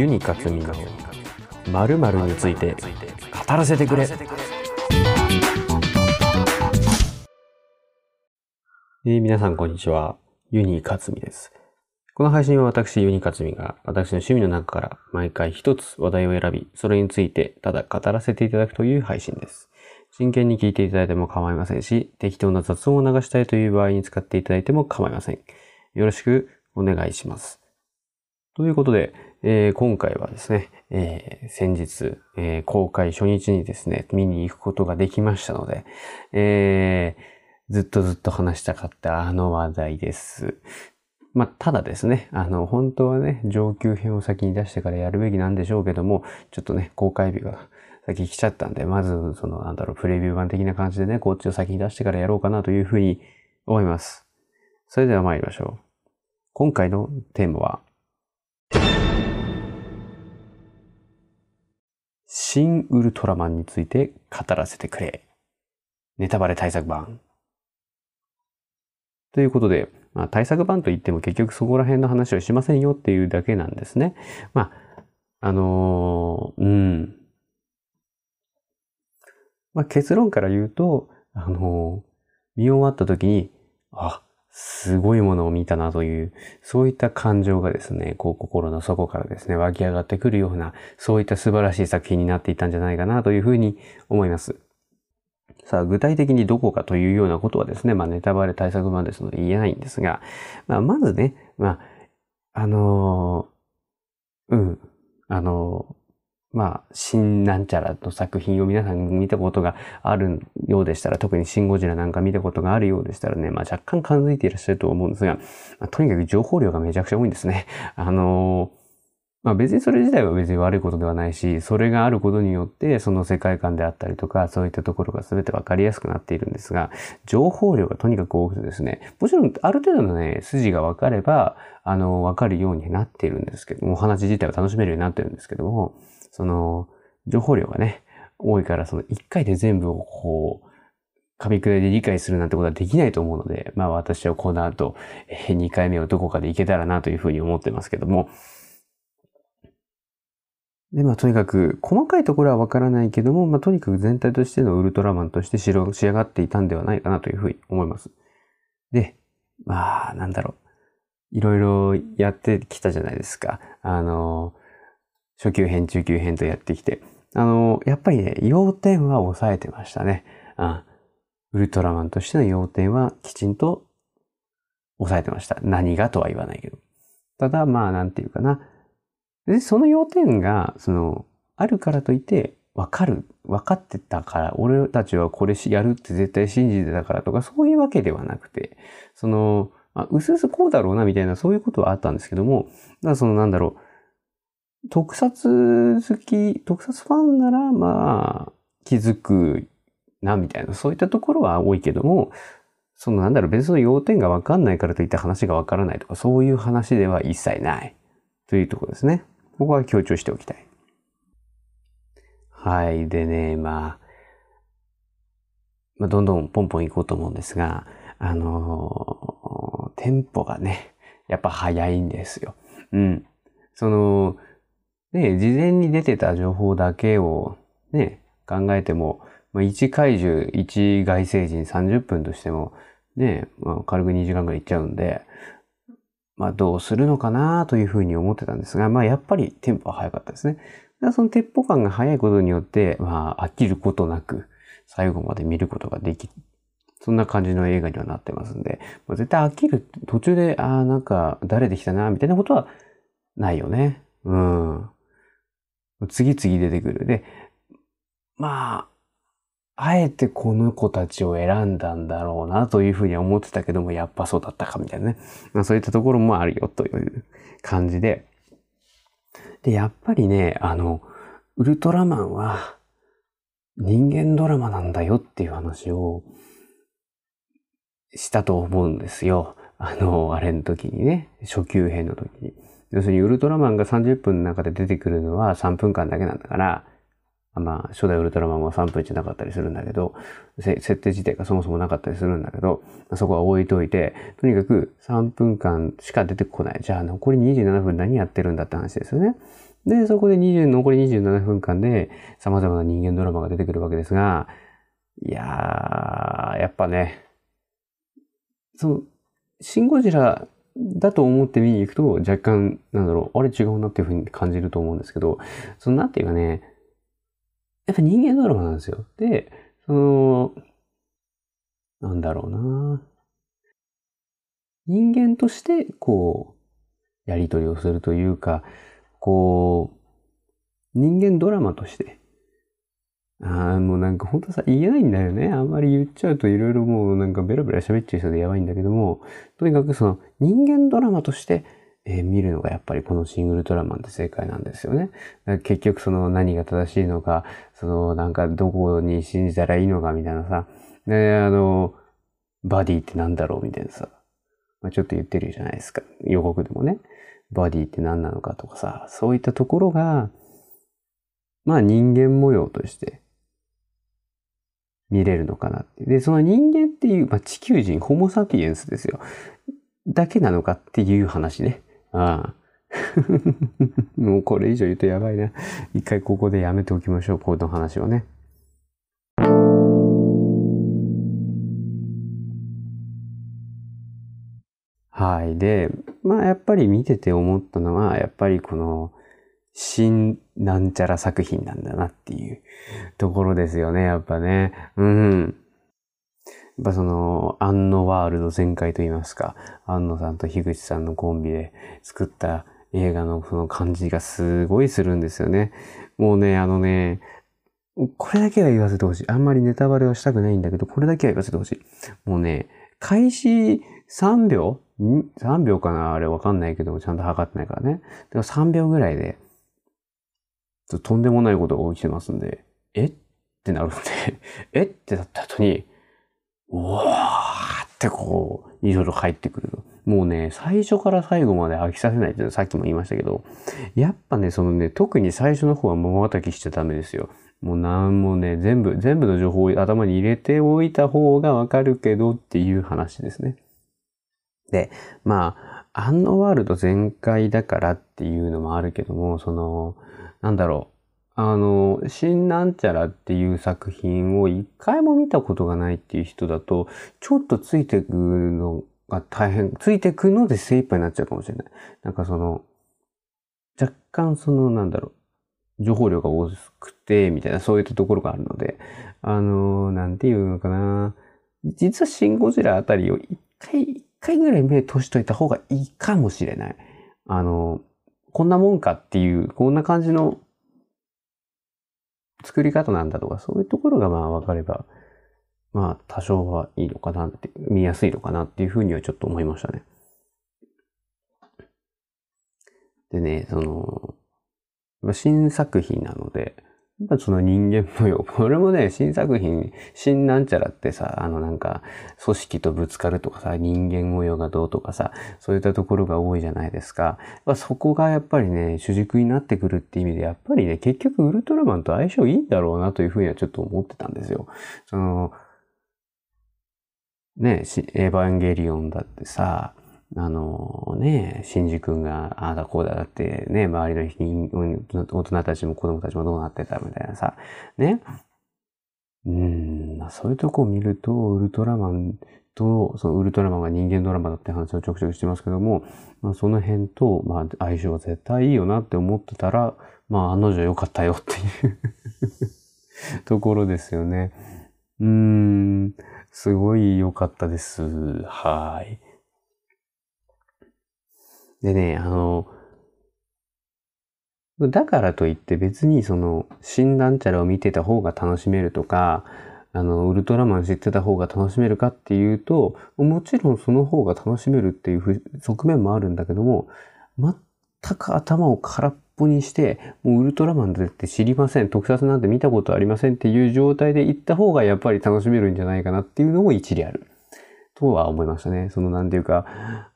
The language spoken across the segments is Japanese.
ユニカツミの〇〇について語らせてくれ。えー皆さんこんにちは。ユニカツミです。この配信は私、ユニカツミが私の趣味の中から毎回一つ話題を選び、それについてただ語らせていただくという配信です。真剣に聞いていただいても構いませんし、適当な雑音を流したいという場合に使っていただいても構いません。よろしくお願いします。ということで、えー今回はですね、えー先日、えー公開初日にですね、見に行くことができましたので、えーずっとずっと話したかったあの話題です。まあ、ただですね、あの、本当はね、上級編を先に出してからやるべきなんでしょうけども、ちょっとね、公開日が先来ちゃったんで、まず、その、なんだろう、プレビュー版的な感じでね、こっちを先に出してからやろうかなというふうに思います。それでは参りましょう。今回のテーマは、新ウルトラマンについて語らせてくれ。ネタバレ対策版。ということで、まあ、対策版といっても結局そこら辺の話をしませんよっていうだけなんですね。まあ、あのーうん。まあ、結論から言うと、あのー見終わった時に、あ、すごいものを見たなという、そういった感情がですね、こう心の底からですね、湧き上がってくるような、そういった素晴らしい作品になっていたんじゃないかなというふうに思います。さあ、具体的にどこかというようなことはですね、まあネタバレ対策版ですので言えないんですが、まあまずね、まあ、あのーうん、あのーまあ、新なんちゃらの作品を皆さん見たことがあるようでしたら、特にシンゴジラなんか見たことがあるようでしたらね、まあ若干感づいていらっしゃると思うんですが、まあ、とにかく情報量がめちゃくちゃ多いんですね。あのーまあ別にそれ自体は別に悪いことではないし、それがあることによって、その世界観であったりとか、そういったところが全てわかりやすくなっているんですが、情報量がとにかく多くてですね、もちろんある程度のね、筋がわかれば、あの、わかるようになっているんですけども、お話自体を楽しめるようになっているんですけども、その、情報量がね、多いから、その一回で全部をこう、噛み砕いて理解するなんてことはできないと思うので、まあ私はこの後、えー2回目をどこかでいけたらなというふうに思ってますけども、で、まあ、とにかく、細かいところはわからないけども、まあ、とにかく全体としてのウルトラマンとして仕上がっていたんではないかなというふうに思います。で、まあ、なんだろう。いろいろやってきたじゃないですか。あの、初級編、中級編とやってきて。あの、やっぱりね、要点は抑えてましたね。うん。ウルトラマンとしての要点はきちんと抑えてました。何がとは言わないけど。ただ、まあ、なんていうかな。で、その要点が、その、あるからといって、わかる、分かってたから、俺たちはこれやるって絶対信じてたからとか、そういうわけではなくて、その、あ、うすうすこうだろうな、みたいな、そういうことはあったんですけども、だその、なんだろう、特撮好き、特撮ファンなら、まあ、気づくな、みたいな、そういったところは多いけども、その、なんだろう、別の要点がわかんないからといって話がわからないとか、そういう話では一切ない。というところですね。ここは強調しておきたい。はい。でね、まあ、まあ、どんどんポンポン行こうと思うんですが、あのーテンポがね、やっぱ早いんですよ。うん。その、ね、事前に出てた情報だけをね、考えても、まあ、1怪獣、1外星人30分としても、ね、まあ、軽く2時間ぐらいいっちゃうんで、まあどうするのかなというふうに思ってたんですが、まあやっぱりテンポは早かったですね。そのテンポ感が速いことによって、まあ飽きることなく最後まで見ることができ、そんな感じの映画にはなってますんで、まあ、絶対飽きる、途中で、ああ、なんか誰できたな、みたいなことはないよね。うん。次々出てくる。で、まあ、あえてこの子たちを選んだんだろうなというふうに思ってたけども、やっぱそうだったかみたいなね。まあそういったところもあるよという感じで。で、やっぱりね、あの、ウルトラマンは人間ドラマなんだよっていう話をしたと思うんですよ。あの、あれの時にね、初級編の時に。要するにウルトラマンが30分の中で出てくるのは3分間だけなんだから、まあ、初代ウルトラマンは3分じゃなかったりするんだけど、設定自体がそもそもなかったりするんだけど、そこは置いといて、とにかく3分間しか出てこない。じゃあ残り27分何やってるんだって話ですよね。で、そこで20、残り27分間で様々な人間ドラマが出てくるわけですが、いやー、やっぱね、その、シンゴジラだと思って見に行くと若干、なんだろう、あれ違うなっていうふうに感じると思うんですけど、その、なんていうかね、やっぱ人間ドラマなんですよ。で、その、なんだろうな人間として、こう、やりとりをするというか、こう、人間ドラマとして、ああ、もうなんか本当さ、言えないんだよね。あんまり言っちゃうといろいろもうなんかベラベラ喋っちゃう人でやばいんだけども、とにかくその人間ドラマとして、えー、見るのがやっぱりこのシングルトラマンって正解なんですよね。結局その何が正しいのか、そのなんかどこに信じたらいいのかみたいなさ、で、あの、バディってなんだろうみたいなさ、まあ、ちょっと言ってるじゃないですか。予告でもね。バディって何なのかとかさ、そういったところが、まあ人間模様として見れるのかなって。で、その人間っていう、まあ、地球人、ホモサピエンスですよ。だけなのかっていう話ね。ああ。もうこれ以上言うとやばいな。一回ここでやめておきましょう、この話はね。はい。で、まあやっぱり見てて思ったのは、やっぱりこの、新なんちゃら作品なんだなっていうところですよね、やっぱね。うん。やっぱその、アンノワールド全開と言いますか、安野さんと樋口さんのコンビで作った映画のその感じがすごいするんですよね。もうね、あのね、これだけは言わせてほしい。あんまりネタバレはしたくないんだけど、これだけは言わせてほしい。もうね、開始3秒 ?3 秒かな？あれわかんないけど、ちゃんと測ってないからね。でも3秒ぐらいで、とんでもないことが起きてますんで、え？ってなるんで え？ってなった後に、うわーってこう、いろいろ入ってくる。もうね、最初から最後まで飽きさせないっていうのはさっきも言いましたけど、やっぱね、そのね、特に最初の方は桃たきしちゃダメですよ。もうなんもね、全部、全部の情報を頭に入れておいた方がわかるけどっていう話ですね。で、まあ、アンノワールド全開だからっていうのもあるけども、その、なんだろう。あの、新なんちゃらっていう作品を一回も見たことがないっていう人だと、ちょっとついてくのが大変、ついてくので精一杯になっちゃうかもしれない。なんかその、若干その、なんだろう、情報量が多くて、みたいな、そういったところがあるので、あの、なんていうのかな。実はシン・ゴジラあたりを一回、一回ぐらい目通しといた方がいいかもしれない。あの、こんなもんかっていう、こんな感じの作り方なんだとか、そういうところがまあ分かれば、まあ多少はいいのかなって、見やすいのかなっていうふうにはちょっと思いましたね。でね、その、新作品なので、やっぱその人間模様。これもね、新作品、新なんちゃらってさ、あのなんか、組織とぶつかるとかさ、人間模様がどうとかさ、そういったところが多いじゃないですか。まそこがやっぱりね、主軸になってくるって意味で、やっぱりね、結局ウルトラマンと相性いいんだろうなというふうにはちょっと思ってたんですよ。その、ね、エヴァンゲリオンだってさ、あのね、シンジ君が、ああだこうだだってね、周りの人、大人たちも子供たちもどうなってたみたいなさ、ね。うん、そういうとこを見ると、ウルトラマンと、そのウルトラマンが人間ドラマだって話をちょくちょくしてますけども、まあ、その辺と、まあ、相性は絶対いいよなって思ってたら、まあ、案の定良かったよっていう ところですよね。うーん、すごい良かったです。はい。でね、あの、だからといって別にその、診断チャラを見てた方が楽しめるとか、あの、ウルトラマン知ってた方が楽しめるかっていうと、もちろんその方が楽しめるっていう側面もあるんだけども、全く頭を空っぽにして、もうウルトラマンだって知りません、特撮なんて見たことありませんっていう状態で行った方がやっぱり楽しめるんじゃないかなっていうのも一理ある。とは思いましたね。その、なんていうか、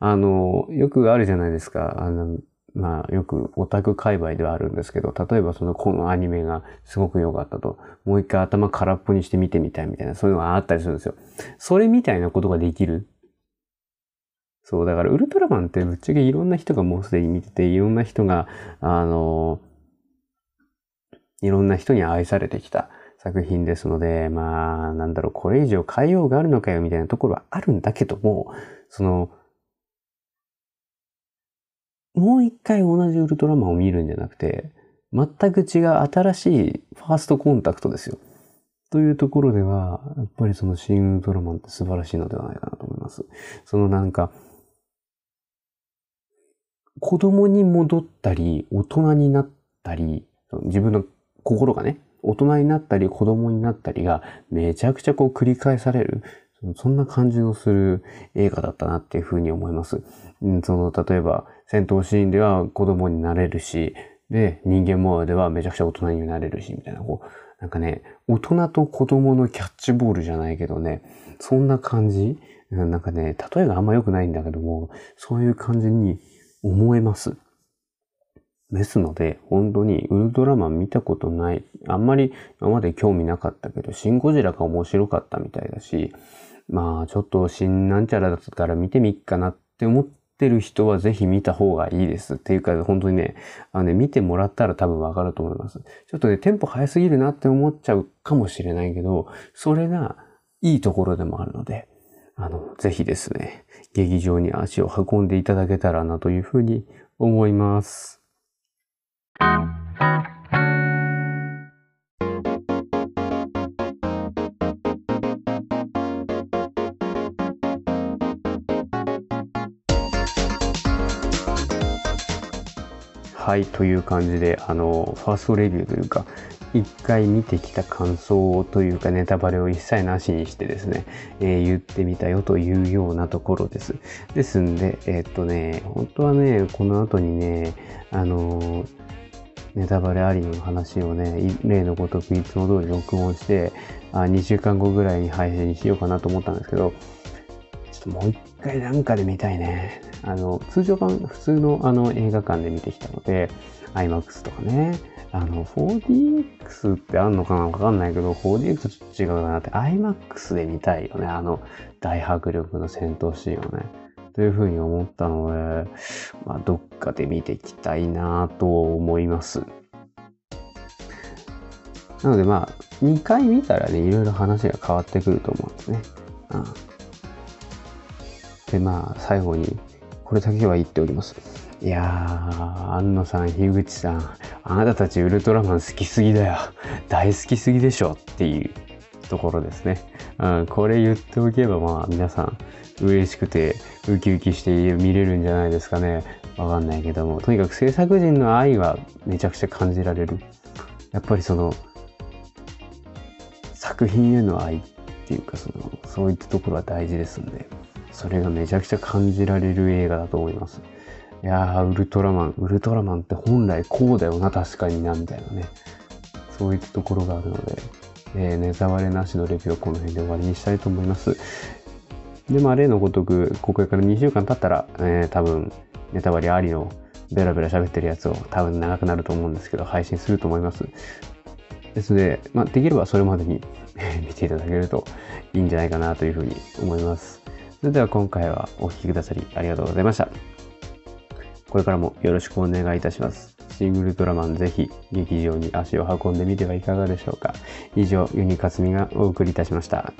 あの、よくあるじゃないですか。あの、まあ、よくオタク界隈ではあるんですけど、例えばその、このアニメがすごく良かったと、もう一回頭空っぽにして見てみたいみたいな、そういうのがあったりするんですよ。それみたいなことができる。そう、だからウルトラマンってぶっちゃけいろんな人がもうすでに見てて、いろんな人が、あの、いろんな人に愛されてきた作品ですので、まあ、なんだろう、これ以上変えようがあるのかよみたいなところはあるんだけども、その、もう一回同じウルトラマンを見るんじゃなくて、全く違う新しいファーストコンタクトですよ。というところでは、やっぱりそのシン・ウルトラマンって素晴らしいのではないかなと思います。そのなんか、子供に戻ったり、大人になったり、自分の心がね、大人になったり子供になったりがめちゃくちゃこう繰り返される、そんな感じのする映画だったなっていうふうに思います。うん、その、例えば戦闘シーンでは子供になれるし、で、人間モアではめちゃくちゃ大人になれるし、みたいな、こう、なんかね、大人と子供のキャッチボールじゃないけどね、そんな感じなんかね、例えがあんま良くないんだけども、そういう感じに思えます。ですので、本当にウルトラマン見たことない、あんまり今まで興味なかったけど、シン・ゴジラが面白かったみたいだし、まあちょっとシンなんちゃらだったら見てみっかなって思ってる人はぜひ見た方がいいです。っていうか、本当にね、あのね、見てもらったら多分わかると思います。ちょっとね、テンポ早すぎるなって思っちゃうかもしれないけど、それがいいところでもあるので、あの、ぜひですね、劇場に足を運んでいただけたらなというふうに思います。はい、という感じで、あの、ファーストレビューというか、一回見てきた感想というかネタバレを一切なしにしてですね、えー、言ってみたよというようなところです。ですんで、えー、っとね、本当はね、この後にね、あのネタバレありの話をね、例のごとくいつも通り録音して、あ2週間後ぐらいに配信しようかなと思ったんですけど、ちょっともう一回なんかで見たいね。あの、通常版、普通のあの映画館で見てきたので、IMAX とかね、あの、4DX ってあんのかなわかんないけど、4DX ちょっと違うかなって、IMAX で見たいよね。あの、大迫力の戦闘シーンをね。というふうに思ったので、まあ、どっかで見ていきたいなと思います。なのでまあ、2回見たらね、いろいろ話が変わってくると思うんですね。うん、で、まあ、最後に、これだけは言っております。いやー、安野さん、樋口さん、あなたたちウルトラマン好きすぎだよ。大好きすぎでしょっていうところですね。うん、これ言っておけば、まあ、皆さん、嬉しくて、ウキウキして見れるんじゃないですかね。わかんないけども。とにかく制作人の愛はめちゃくちゃ感じられる。やっぱりその、作品への愛っていうか、その、そういったところは大事ですんで。それがめちゃくちゃ感じられる映画だと思います。いやー、ウルトラマン、ウルトラマンって本来こうだよな、確かにな、みたいなね。そういったところがあるので、えー、ネタバレなしのレビューをこの辺で終わりにしたいと思います。で、まあ、例のごとく、ここから2週間経ったら、えー、多分、ネタバレありのベラベラ喋ってるやつを多分長くなると思うんですけど、配信すると思います。ですので、まあ、できればそれまでに見ていただけるといいんじゃないかなというふうに思います。それでは今回はお聴きくださりありがとうございました。これからもよろしくお願いいたします。シングルトラマンぜひ劇場に足を運んでみてはいかがでしょうか。以上、ユニカスミがお送りいたしました。